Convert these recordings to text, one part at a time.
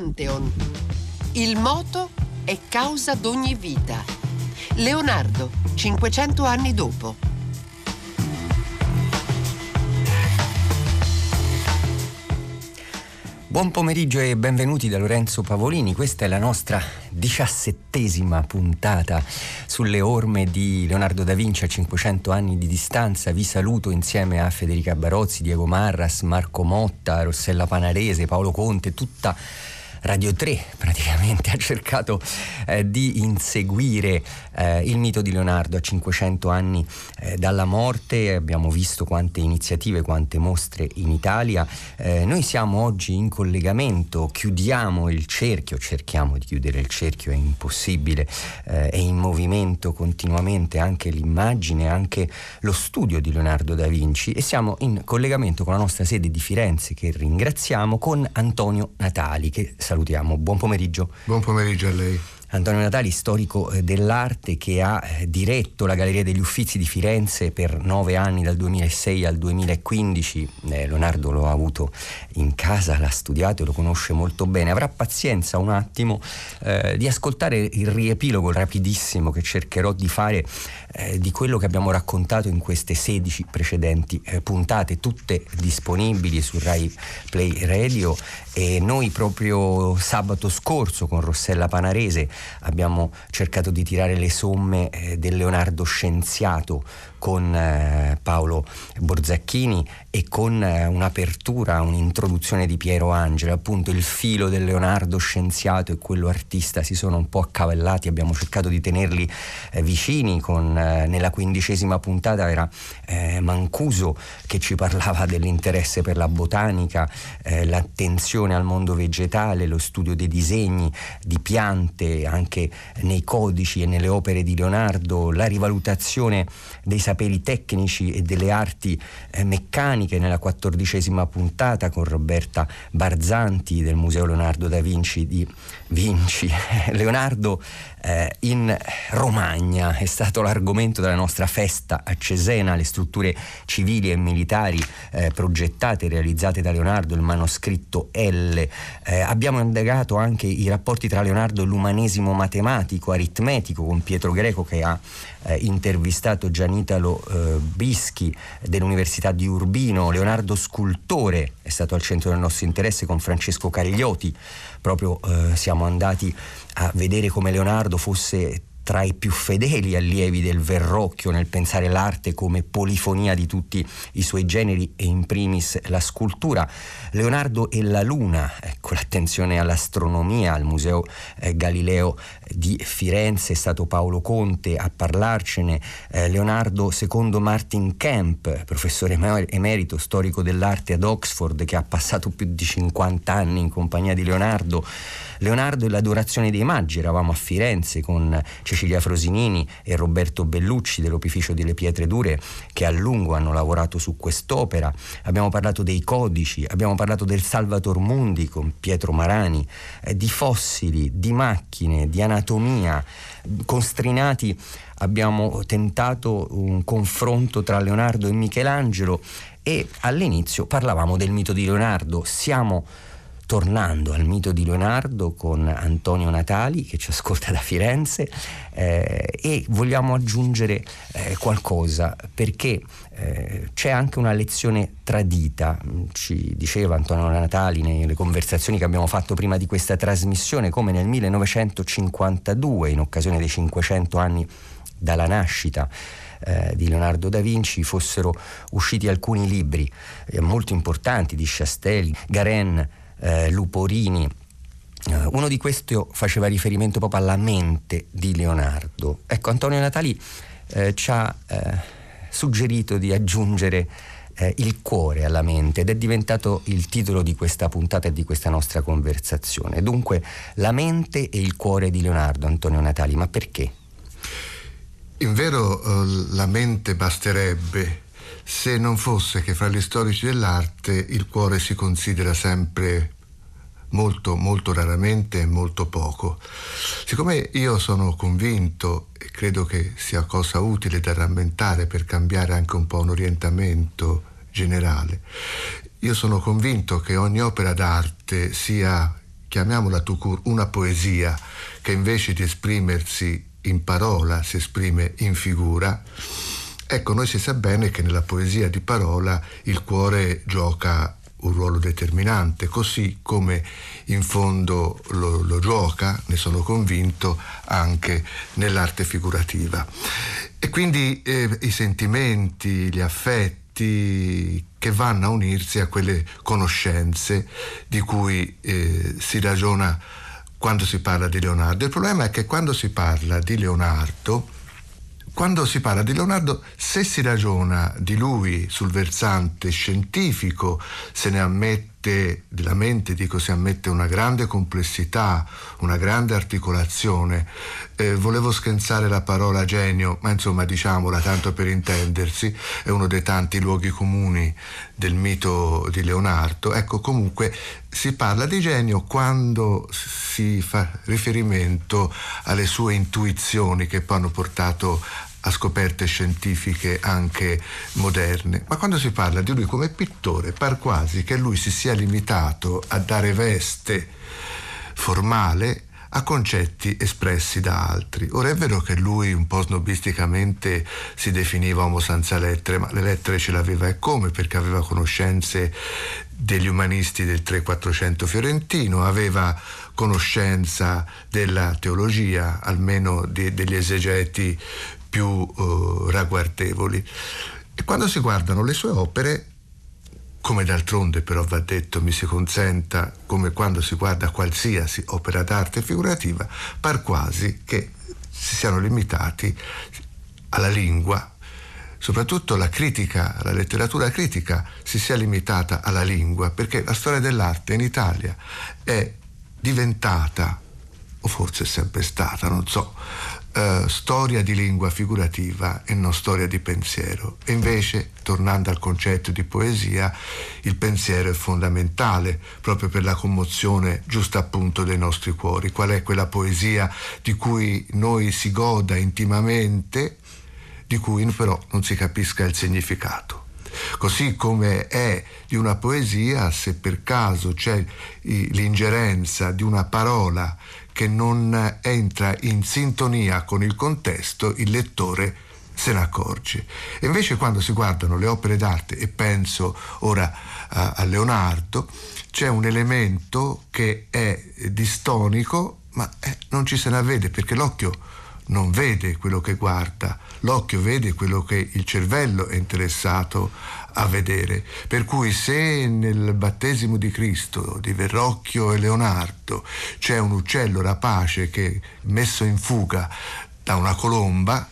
Pantheon. Il moto è causa d'ogni vita. Leonardo, 500 anni dopo. Buon pomeriggio e benvenuti da Lorenzo Pavolini. Questa è la nostra diciassettesima puntata sulle orme di Leonardo da Vinci a 500 anni di distanza. Vi saluto insieme a Federica Barozzi, Diego Marras, Marco Motta, Rossella Panarese, Paolo Conte, tutta Radio 3 praticamente ha cercato eh, di inseguire eh, il mito di Leonardo a 500 anni eh, dalla morte, abbiamo visto quante iniziative, quante mostre in Italia, eh, noi siamo oggi in collegamento, chiudiamo il cerchio, cerchiamo di chiudere il cerchio, è impossibile, eh, è in movimento continuamente anche l'immagine, anche lo studio di Leonardo da Vinci. E siamo in collegamento con la nostra sede di Firenze che ringraziamo con Antonio Natali che salutiamo. Buon pomeriggio. Buon pomeriggio a lei. Antonio Natali, storico eh, dell'arte che ha eh, diretto la Galleria degli Uffizi di Firenze per nove anni, dal 2006 al 2015. Eh, Leonardo lo ha avuto in casa, l'ha studiato e lo conosce molto bene. Avrà pazienza un attimo eh, di ascoltare il riepilogo rapidissimo che cercherò di fare eh, di quello che abbiamo raccontato in queste 16 precedenti puntate, tutte disponibili su Rai Play Radio e noi proprio sabato scorso con Rossella Panarese abbiamo cercato di tirare le somme eh, del Leonardo scienziato con eh, Paolo Borzacchini e con eh, un'apertura, un'introduzione di Piero Angelo, appunto il filo del Leonardo scienziato e quello artista si sono un po' accavallati, abbiamo cercato di tenerli eh, vicini, con, eh, nella quindicesima puntata era eh, Mancuso che ci parlava dell'interesse per la botanica, eh, l'attenzione al mondo vegetale, lo studio dei disegni di piante anche nei codici e nelle opere di Leonardo, la rivalutazione dei saperi tecnici e delle arti eh, meccaniche nella quattordicesima puntata con Roberta Barzanti del Museo Leonardo da Vinci di Vinci. Leonardo eh, in Romagna è stato l'argomento della nostra festa a Cesena, le strutture civili e militari eh, progettate e realizzate da Leonardo, il manoscritto L. Eh, abbiamo indagato anche i rapporti tra Leonardo e l'umanesimo matematico, aritmetico con Pietro Greco che ha eh, intervistato Gianitalo eh, Bischi dell'Università di Urbino, Leonardo Scultore è stato al centro del nostro interesse con Francesco Cagliotti, proprio eh, siamo andati a vedere come Leonardo fosse tra i più fedeli allievi del Verrocchio nel pensare l'arte come polifonia di tutti i suoi generi e in primis la scultura. Leonardo e la Luna, ecco l'attenzione all'astronomia al Museo eh, Galileo di Firenze, è stato Paolo Conte a parlarcene, eh, Leonardo secondo Martin Kemp, professore emerito storico dell'arte ad Oxford che ha passato più di 50 anni in compagnia di Leonardo. Leonardo e l'adorazione dei maggi, eravamo a Firenze con Cecilia Frosinini e Roberto Bellucci dell'Opificio delle Pietre Dure che a lungo hanno lavorato su quest'opera. Abbiamo parlato dei codici, abbiamo parlato del Salvator Mundi con Pietro Marani, eh, di fossili, di macchine, di anatomia, constrinati abbiamo tentato un confronto tra Leonardo e Michelangelo e all'inizio parlavamo del mito di Leonardo. Siamo tornando al mito di Leonardo con Antonio Natali che ci ascolta da Firenze eh, e vogliamo aggiungere eh, qualcosa perché eh, c'è anche una lezione tradita, ci diceva Antonio Natali nelle conversazioni che abbiamo fatto prima di questa trasmissione come nel 1952 in occasione dei 500 anni dalla nascita eh, di Leonardo da Vinci fossero usciti alcuni libri eh, molto importanti di Chastelli, Garen, eh, Luporini. Uh, uno di questi faceva riferimento proprio alla mente di Leonardo. Ecco, Antonio Natali eh, ci ha eh, suggerito di aggiungere eh, il cuore alla mente ed è diventato il titolo di questa puntata e di questa nostra conversazione. Dunque, la mente e il cuore di Leonardo, Antonio Natali, ma perché? In vero la mente basterebbe se non fosse che fra gli storici dell'arte il cuore si considera sempre molto, molto raramente e molto poco. Siccome io sono convinto e credo che sia cosa utile da rammentare per cambiare anche un po' un orientamento generale, io sono convinto che ogni opera d'arte sia chiamiamola Tucur, una poesia che invece di esprimersi in parola si esprime in figura, ecco, noi si sa bene che nella poesia di parola il cuore gioca un ruolo determinante, così come in fondo lo, lo, gioca, ne sono convinto, anche nell'arte figurativa. E quindi eh, i sentimenti, gli affetti che vanno a unirsi a quelle conoscenze di cui eh, si ragiona quando si parla di Leonardo. Il problema è che quando si parla di Leonardo, quando si parla di Leonardo, se si ragiona di lui sul versante scientifico, se ne ammette della mente, dico, si ammette una grande complessità, una grande articolazione. Eh, volevo schenzare la parola genio, ma insomma diciamola tanto per intendersi, è uno dei tanti luoghi comuni del mito di Leonardo. Ecco, comunque si parla di genio quando si fa riferimento alle sue intuizioni che poi hanno portato a scoperte scientifiche anche moderne, ma quando si parla di lui come pittore par quasi che lui si sia limitato a dare veste formale a concetti espressi da altri. Ora è vero che lui un po' snobisticamente si definiva uomo senza lettere, ma le lettere ce l'aveva e come? Perché aveva conoscenze degli umanisti del 3-400 fiorentino, aveva conoscenza della teologia, almeno di, degli esegeti più uh, ragguardevoli. E quando si guardano le sue opere, come d'altronde però va detto, mi si consenta, come quando si guarda qualsiasi opera d'arte figurativa, par quasi che si siano limitati alla lingua, soprattutto la critica, la letteratura critica si sia limitata alla lingua, perché la storia dell'arte in Italia è diventata, o forse è sempre stata, non so, Uh, storia di lingua figurativa e non storia di pensiero. E invece, tornando al concetto di poesia, il pensiero è fondamentale proprio per la commozione giusta appunto dei nostri cuori. Qual è quella poesia di cui noi si goda intimamente, di cui però non si capisca il significato. Così come è di una poesia, se per caso c'è l'ingerenza di una parola che non entra in sintonia con il contesto, il lettore se ne accorge. E invece quando si guardano le opere d'arte, e penso ora a, a Leonardo, c'è un elemento che è distonico, ma eh, non ci se ne avvede perché l'occhio non vede quello che guarda, l'occhio vede quello che il cervello è interessato a vedere. Per cui se nel battesimo di Cristo, di Verrocchio e Leonardo, c'è un uccello rapace che messo in fuga da una colomba,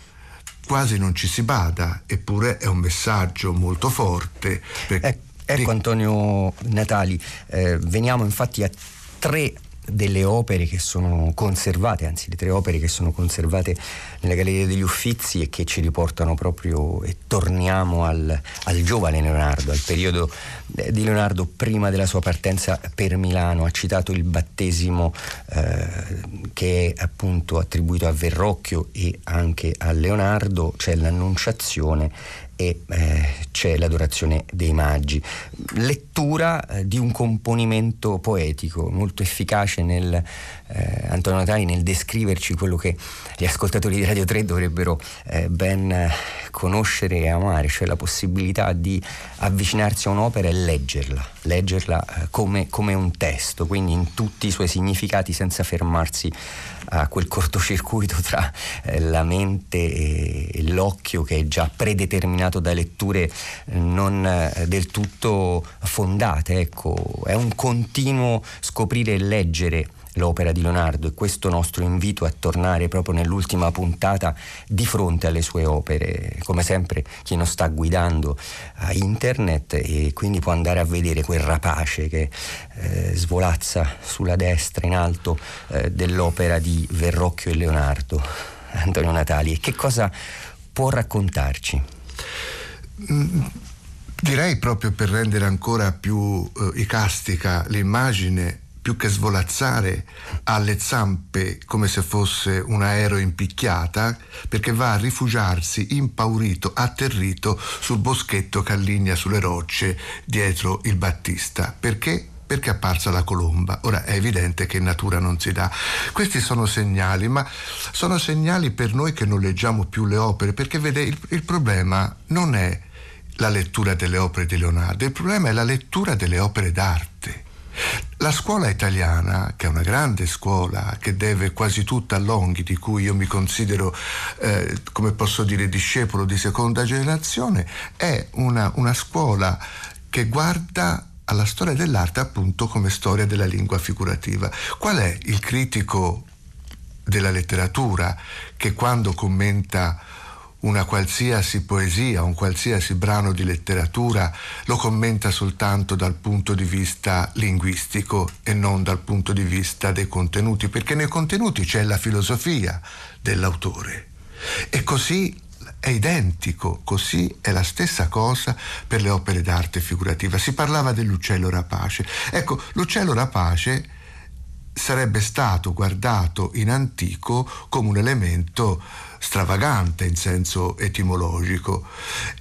quasi non ci si bada, eppure è un messaggio molto forte. Per... Ecco, ecco Antonio Natali, eh, veniamo infatti a tre delle opere che sono conservate, anzi le tre opere che sono conservate nella Galleria degli Uffizi e che ci riportano proprio e torniamo al, al giovane Leonardo, al periodo eh, di Leonardo prima della sua partenza per Milano. Ha citato il battesimo eh, che è appunto attribuito a Verrocchio e anche a Leonardo, c'è l'Annunciazione e eh, c'è l'adorazione dei maggi. Lettura eh, di un componimento poetico molto efficace nel eh, Antonio Natali nel descriverci quello che gli ascoltatori di Radio 3 dovrebbero eh, ben conoscere e amare, cioè la possibilità di avvicinarsi a un'opera e leggerla, leggerla eh, come, come un testo, quindi in tutti i suoi significati senza fermarsi a quel cortocircuito tra eh, la mente e l'occhio che è già predeterminato da letture eh, non eh, del tutto fondate. Ecco, è un continuo scoprire e leggere l'opera di Leonardo e questo nostro invito a tornare proprio nell'ultima puntata di fronte alle sue opere. Come sempre chi non sta guidando a internet e quindi può andare a vedere quel rapace che eh, svolazza sulla destra in alto eh, dell'opera di Verrocchio e Leonardo, Antonio Natali. E che cosa può raccontarci? Mm, direi proprio per rendere ancora più eh, icastica l'immagine più che svolazzare ha le zampe come se fosse un aereo impicchiata perché va a rifugiarsi impaurito, atterrito sul boschetto che allinea sulle rocce dietro il Battista. Perché? Perché è apparsa la colomba. Ora è evidente che in natura non si dà. Questi sono segnali, ma sono segnali per noi che non leggiamo più le opere, perché vede, il, il problema non è la lettura delle opere di Leonardo, il problema è la lettura delle opere d'arte. La scuola italiana, che è una grande scuola, che deve quasi tutta a Longhi, di cui io mi considero, eh, come posso dire, discepolo di seconda generazione, è una, una scuola che guarda alla storia dell'arte appunto come storia della lingua figurativa. Qual è il critico della letteratura che quando commenta una qualsiasi poesia, un qualsiasi brano di letteratura lo commenta soltanto dal punto di vista linguistico e non dal punto di vista dei contenuti, perché nei contenuti c'è la filosofia dell'autore. E così è identico, così è la stessa cosa per le opere d'arte figurativa. Si parlava dell'uccello rapace. Ecco, l'uccello rapace sarebbe stato guardato in antico come un elemento stravagante in senso etimologico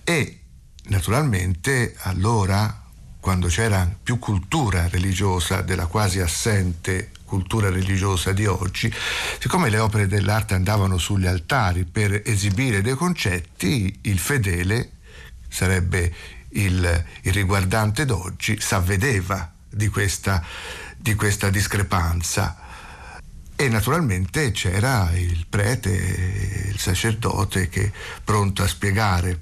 e naturalmente allora quando c'era più cultura religiosa della quasi assente cultura religiosa di oggi, siccome le opere dell'arte andavano sugli altari per esibire dei concetti, il fedele sarebbe il, il riguardante d'oggi, s'avvedeva di questa, di questa discrepanza. E naturalmente c'era il prete, il sacerdote che pronto a spiegare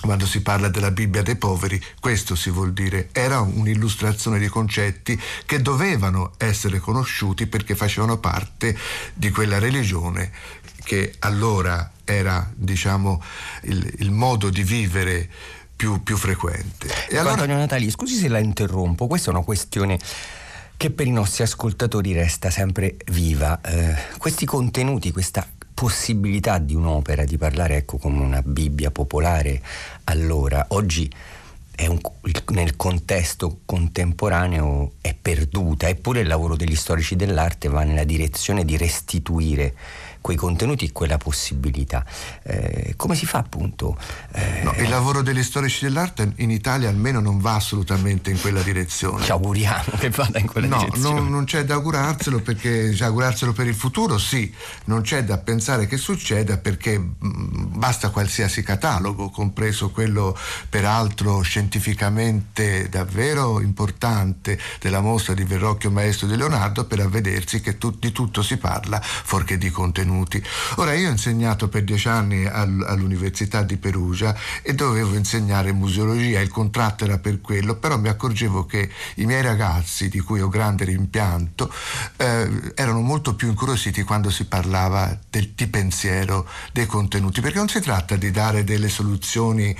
quando si parla della Bibbia dei poveri, questo si vuol dire, era un'illustrazione di concetti che dovevano essere conosciuti perché facevano parte di quella religione che allora era, diciamo, il, il modo di vivere più, più frequente. E allora... Antonio Natali, scusi se la interrompo, questa è una questione che per i nostri ascoltatori resta sempre viva. Eh, questi contenuti, questa possibilità di un'opera di parlare ecco, come una Bibbia popolare allora, oggi un, nel contesto contemporaneo è perduta, eppure il lavoro degli storici dell'arte va nella direzione di restituire quei contenuti e quella possibilità. Eh, come si fa appunto? Eh, no, il lavoro degli storici dell'arte in Italia almeno non va assolutamente in quella direzione. Ci auguriamo che vada in quella no, direzione. No, non, c'è da augurarselo perché augurarselo per il futuro sì, non c'è da pensare che succeda perché mm, basta qualsiasi catalogo, compreso quello peraltro scientificamente davvero importante della mostra di Verrocchio Maestro di Leonardo per avvedersi che tu, di tutto si parla fuorché di contenuti contenuti. Ora io ho insegnato per dieci anni al, all'Università di Perugia e dovevo insegnare museologia, il contratto era per quello, però mi accorgevo che i miei ragazzi, di cui ho grande rimpianto, eh, erano molto più incuriositi quando si parlava del, di pensiero, dei contenuti, perché non si tratta di dare delle soluzioni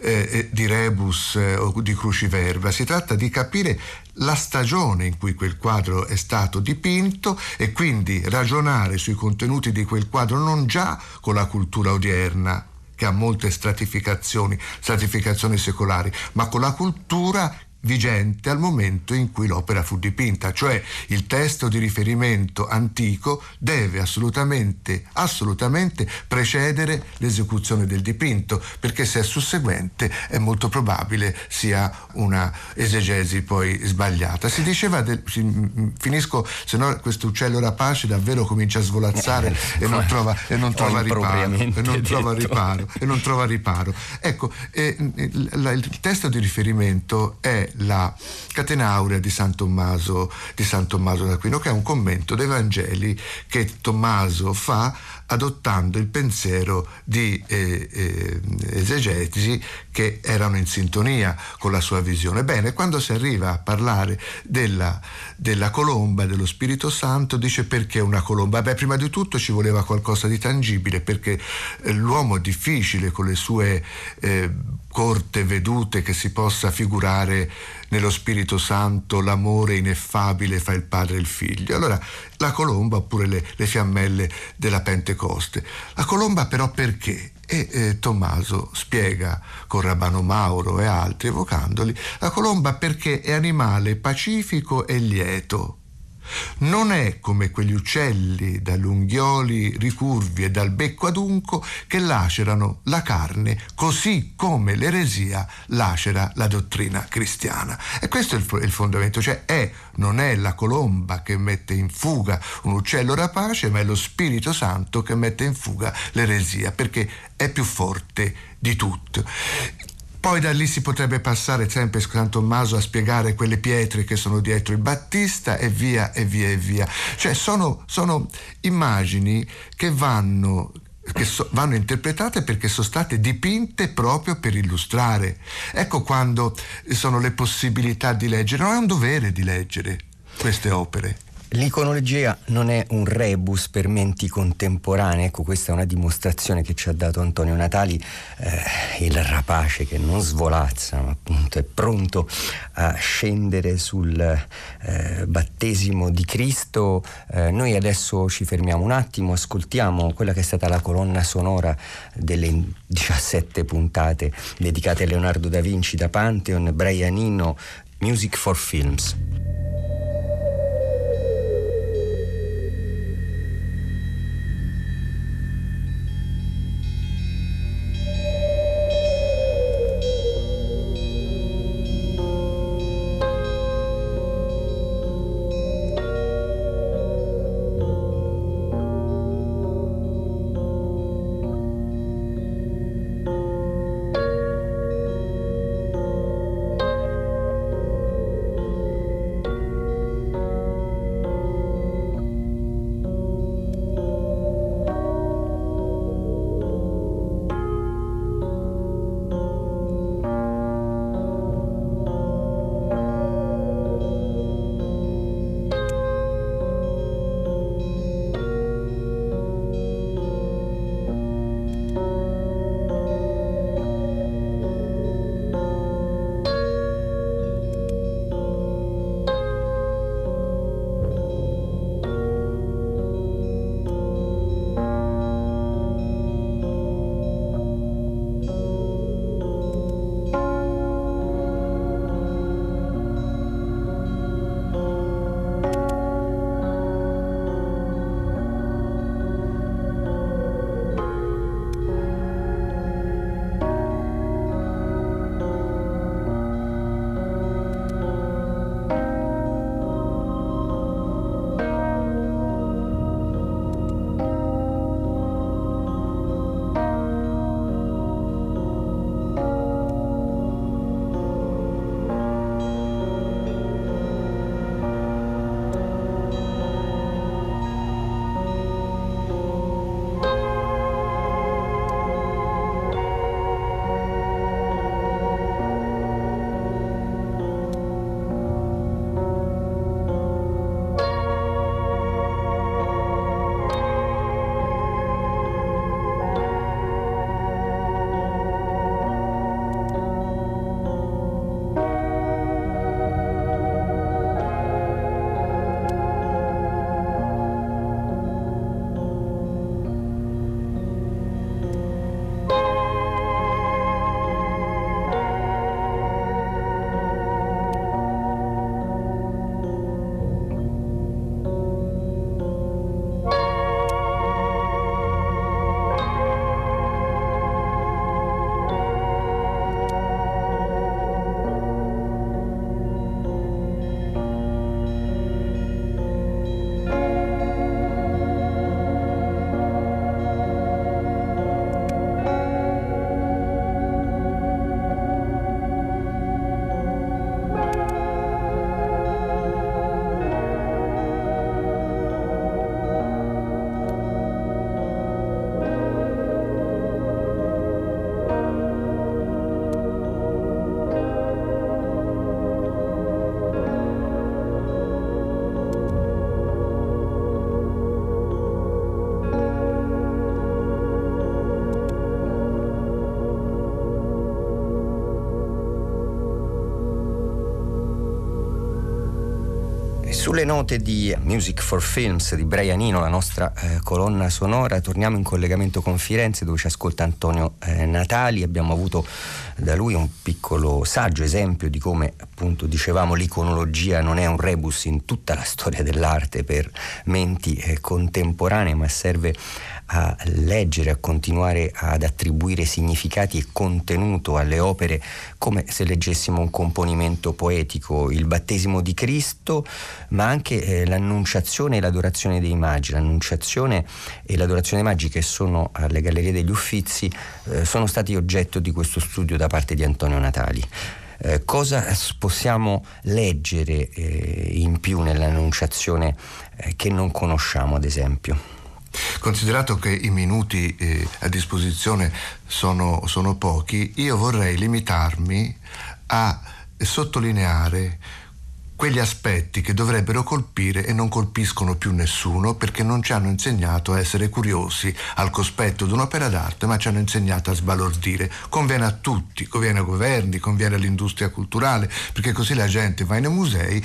eh, eh di rebus eh, o di cruciverba, si tratta di capire la stagione in cui quel quadro è stato dipinto e quindi ragionare sui contenuti di quel quadro non già con la cultura odierna che ha molte stratificazioni, stratificazioni secolari, ma con la cultura vigente al momento in cui l'opera fu dipinta, cioè il testo di riferimento antico deve assolutamente, assolutamente precedere l'esecuzione del dipinto, perché se è susseguente è molto probabile sia una esegesi poi sbagliata. Si diceva, del, finisco, se no questo uccello rapace davvero comincia a svolazzare eh, e, non trova, e non trova riparo, e non trova riparo, e non trova riparo. Ecco, eh, il, il testo di riferimento è la Catena Aurea di San Tommaso, di San Tommaso d'Aquino, che è un commento dei Vangeli che Tommaso fa adottando il pensiero di eh, eh, esegeti che erano in sintonia con la sua visione. Bene, quando si arriva a parlare della, della colomba, dello Spirito Santo, dice perché una colomba? Beh, prima di tutto ci voleva qualcosa di tangibile, perché eh, l'uomo difficile con le sue eh, corte vedute che si possa figurare nello Spirito Santo l'amore ineffabile fra il padre e il figlio. Allora la colomba oppure le, le fiammelle della Pentecoste. La colomba però perché? E eh, Tommaso spiega con Rabbano Mauro e altri evocandoli la colomba perché è animale pacifico e lieto non è come quegli uccelli dagli unghioli ricurvi e dal becco adunco che lacerano la carne così come l'eresia lacera la dottrina cristiana. E questo è il, il fondamento, cioè è, non è la colomba che mette in fuga un uccello rapace, ma è lo Spirito Santo che mette in fuga l'eresia, perché è più forte di tutto. Poi da lì si potrebbe passare sempre San Tommaso a spiegare quelle pietre che sono dietro il Battista e via e via e via. Cioè sono, sono immagini che vanno che so, vanno interpretate perché sono state dipinte proprio per illustrare. Ecco quando sono le possibilità di leggere, non è un dovere di leggere queste opere. L'iconologia non è un rebus per menti contemporanee, ecco questa è una dimostrazione che ci ha dato Antonio Natali, eh, il rapace che non svolazza ma appunto è pronto a scendere sul eh, battesimo di Cristo. Eh, noi adesso ci fermiamo un attimo, ascoltiamo quella che è stata la colonna sonora delle 17 puntate dedicate a Leonardo da Vinci da Pantheon, Brianino, Music for Films. Sulle note di Music for Films di Brian Eno, la nostra eh, colonna sonora, torniamo in collegamento con Firenze dove ci ascolta Antonio eh, Natali. Abbiamo avuto da lui un piccolo saggio esempio di come appunto dicevamo l'iconologia non è un rebus in tutta la storia dell'arte per menti eh, contemporanee, ma serve a leggere, a continuare ad attribuire significati e contenuto alle opere come se leggessimo un componimento poetico, il battesimo di Cristo, ma anche eh, l'annunciazione e l'adorazione dei magi. L'annunciazione e l'adorazione dei magi che sono alle Gallerie degli Uffizi eh, sono stati oggetto di questo studio da parte di Antonio Natali. Eh, cosa possiamo leggere eh, in più nell'annunciazione eh, che non conosciamo, ad esempio? Considerato che i minuti eh, a disposizione sono, sono pochi, io vorrei limitarmi a sottolineare quegli aspetti che dovrebbero colpire e non colpiscono più nessuno perché non ci hanno insegnato a essere curiosi al cospetto di un'opera d'arte, ma ci hanno insegnato a sbalordire. Conviene a tutti, conviene ai governi, conviene all'industria culturale, perché così la gente va nei musei.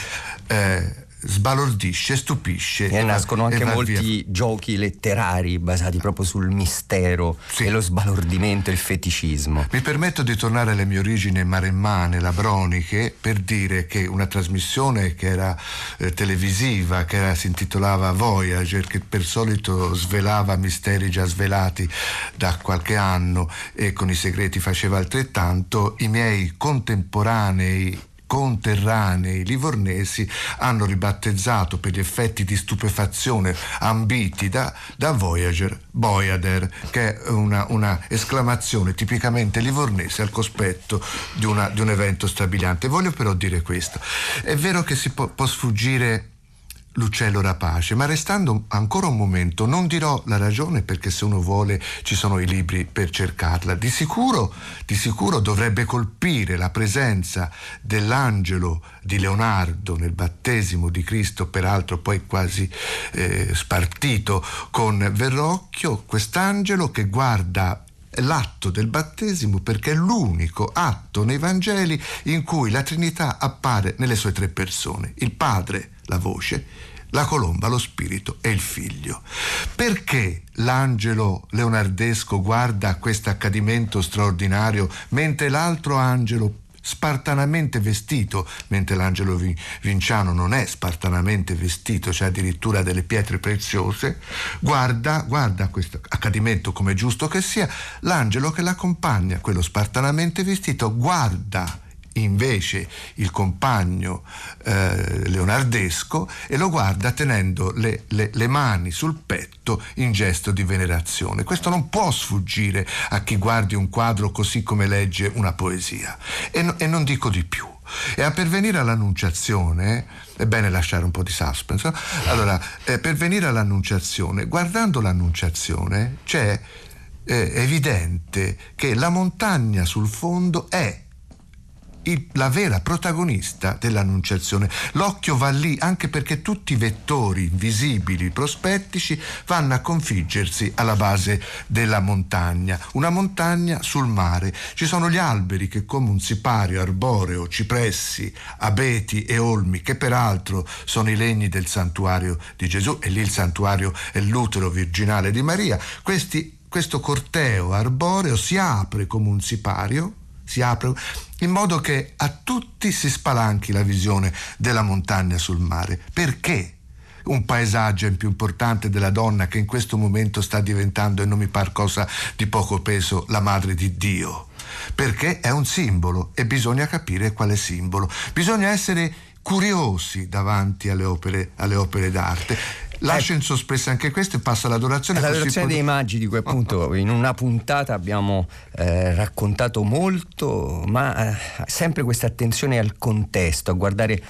Eh, sbalordisce, stupisce. E nascono anche molti via. giochi letterari basati proprio sul mistero sì. e lo sbalordimento, il feticismo. Mi permetto di tornare alle mie origini maremmane, labroniche, per dire che una trasmissione che era eh, televisiva, che era, si intitolava Voyager, che per solito svelava misteri già svelati da qualche anno e con i segreti faceva altrettanto, i miei contemporanei conterranei livornesi hanno ribattezzato per gli effetti di stupefazione ambiti da, da Voyager Boyader, che è una, una, esclamazione tipicamente livornese al cospetto di, una, di, un evento strabiliante. Voglio però dire questo, è vero che si può, può sfuggire l'uccello rapace, ma restando ancora un momento non dirò la ragione perché se uno vuole ci sono i libri per cercarla. Di sicuro, di sicuro dovrebbe colpire la presenza dell'angelo di Leonardo nel battesimo di Cristo, peraltro poi quasi eh, spartito con Verrocchio, quest'angelo che guarda l'atto del battesimo perché è l'unico atto nei Vangeli in cui la Trinità appare nelle sue tre persone, il Padre, la voce, la colomba, lo spirito e il figlio. Perché l'angelo leonardesco guarda questo accadimento straordinario mentre l'altro angelo spartanamente vestito, mentre l'angelo vinciano non è spartanamente vestito, c'è addirittura delle pietre preziose, guarda, guarda questo accadimento come giusto che sia, l'angelo che l'accompagna, quello spartanamente vestito, guarda invece il compagno eh, leonardesco e lo guarda tenendo le, le, le, mani sul petto in gesto di venerazione. Questo non può sfuggire a chi guardi un quadro così come legge una poesia. E, no, e non dico di più. E a pervenire all'annunciazione, è bene lasciare un po' di suspense, allora, eh, per venire all'annunciazione, guardando l'annunciazione c'è eh, evidente che la montagna sul fondo è il, la vera protagonista dell'annunciazione. L'occhio va lì anche perché tutti i vettori visibili, prospettici, vanno a configgersi alla base della montagna. Una montagna sul mare. Ci sono gli alberi che come un sipario arboreo, cipressi, abeti e olmi, che peraltro sono i legni del santuario di Gesù, e lì il santuario è l'utero virginale di Maria. Questi, questo corteo arboreo si apre come un sipario si apre in modo che a tutti si spalanchi la visione della montagna sul mare. Perché? un paesaggio è più importante della donna che in questo momento sta diventando, e non mi par cosa di poco peso, la madre di Dio. Perché è un simbolo e bisogna capire quale simbolo. Bisogna essere curiosi davanti alle opere, alle opere d'arte lascia in sospeso anche questo e passa all'adorazione. L'adorazione dei magi di cui appunto in una puntata abbiamo eh, raccontato molto, ma eh, sempre questa attenzione al contesto, a guardare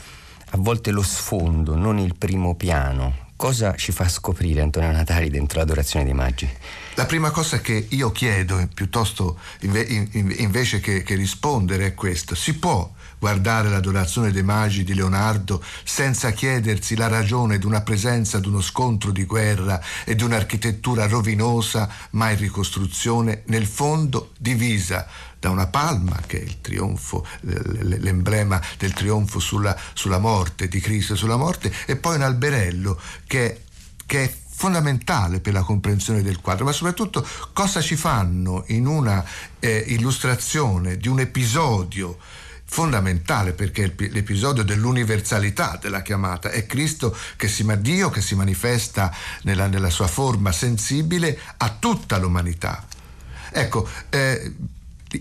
a volte lo sfondo, non il primo piano. Cosa ci fa scoprire Antonio Natali dentro l'adorazione dei magi? La prima cosa che io chiedo, piuttosto invece che, che rispondere, è questa. Si può guardare l'adorazione dei magi di Leonardo senza chiedersi la ragione di una presenza di uno scontro di guerra e di un'architettura rovinosa ma in ricostruzione, nel fondo divisa da una palma, che è il trionfo, l'emblema del trionfo sulla, sulla morte, di Cristo sulla morte, e poi un alberello che, che è fondamentale per la comprensione del quadro, ma soprattutto cosa ci fanno in una eh, illustrazione di un episodio fondamentale perché l'episodio dell'universalità della chiamata è Cristo che si, Dio che si manifesta nella, nella sua forma sensibile a tutta l'umanità. Ecco, eh,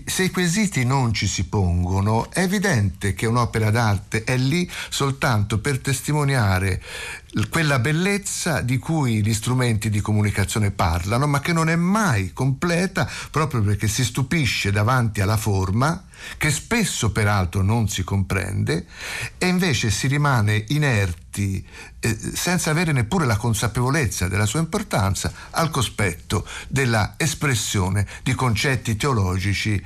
se i quesiti non ci si pongono, è evidente che un'opera d'arte è lì soltanto per testimoniare quella bellezza di cui gli strumenti di comunicazione parlano, ma che non è mai completa proprio perché si stupisce davanti alla forma che spesso peraltro non si comprende e invece si rimane inerti eh, senza avere neppure la consapevolezza della sua importanza al cospetto della espressione di concetti teologici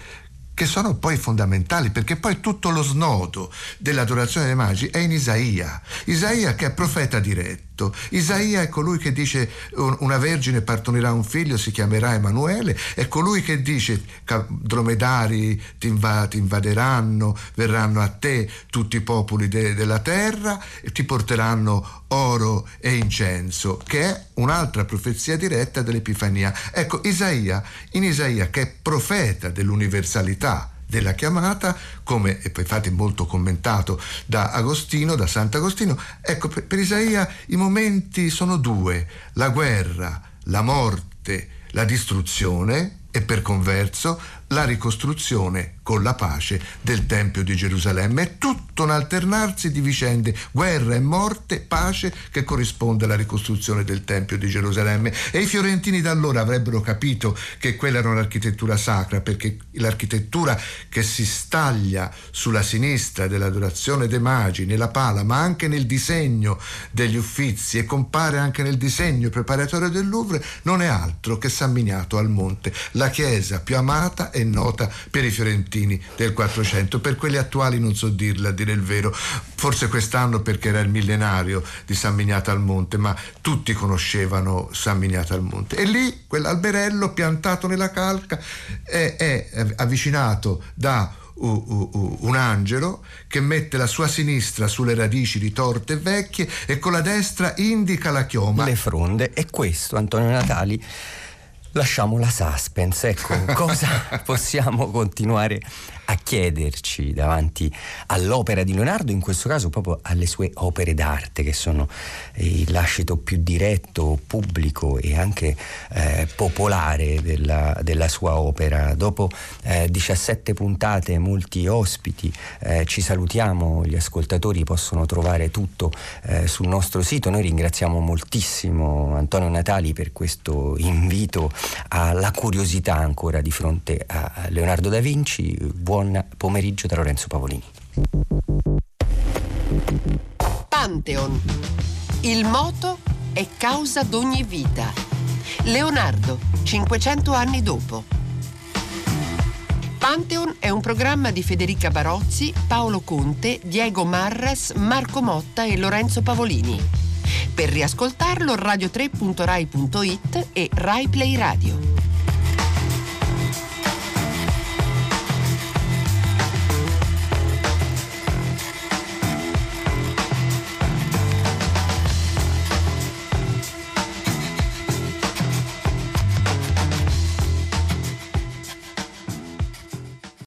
che sono poi fondamentali, perché poi tutto lo snodo dell'adorazione dei magi è in Isaia. Isaia che è profeta diretto. Isaia è colui che dice una vergine partorirà un figlio, si chiamerà Emanuele, è colui che dice dromedari ti invaderanno, verranno a te tutti i popoli de- della terra e ti porteranno oro e incenso, che è un'altra profezia diretta dell'Epifania. Ecco, Isaia, in Isaia che è profeta dell'universalità della chiamata, come poi infatti molto commentato da Agostino, da Sant'Agostino, ecco, per, per Isaia i momenti sono due, la guerra, la morte, la distruzione e per converso la ricostruzione con la pace del Tempio di Gerusalemme. È tutto un alternarsi di vicende, guerra e morte, pace che corrisponde alla ricostruzione del Tempio di Gerusalemme. E i fiorentini da allora avrebbero capito che quella era un'architettura sacra, perché l'architettura che si staglia sulla sinistra dell'adorazione dei magi, nella pala, ma anche nel disegno degli uffizi e compare anche nel disegno preparatorio del Louvre, non è altro che San Miniato al Monte, la chiesa più amata è nota per i fiorentini del 400, per quelli attuali non so dirla, a dire il vero, forse quest'anno perché era il millenario di San Miniato al Monte, ma tutti conoscevano San Miniato al Monte. E lì quell'alberello piantato nella calca è, è avvicinato da un angelo che mette la sua sinistra sulle radici ritorte e vecchie e con la destra indica la chioma. Le fronde e questo Antonio Natali lasciamo la suspense, ecco, cosa possiamo continuare a chiederci davanti all'opera di Leonardo, in questo caso proprio alle sue opere d'arte, che sono il lascito più diretto, pubblico e anche eh, popolare della, della, sua opera. Dopo eh, 17 puntate, molti ospiti, eh, ci salutiamo, gli ascoltatori possono trovare tutto eh, sul nostro sito. Noi ringraziamo moltissimo Antonio Natali per questo invito alla curiosità ancora di fronte a Leonardo da Vinci. Buon pomeriggio da Lorenzo Pavolini. Pantheon. Il moto è causa d'ogni vita. Leonardo, 500 anni dopo. Pantheon è un programma di Federica Barozzi, Paolo Conte, Diego Marras, Marco Motta e Lorenzo Pavolini. Per riascoltarlo radio3.rai.it e RaiPlay Radio.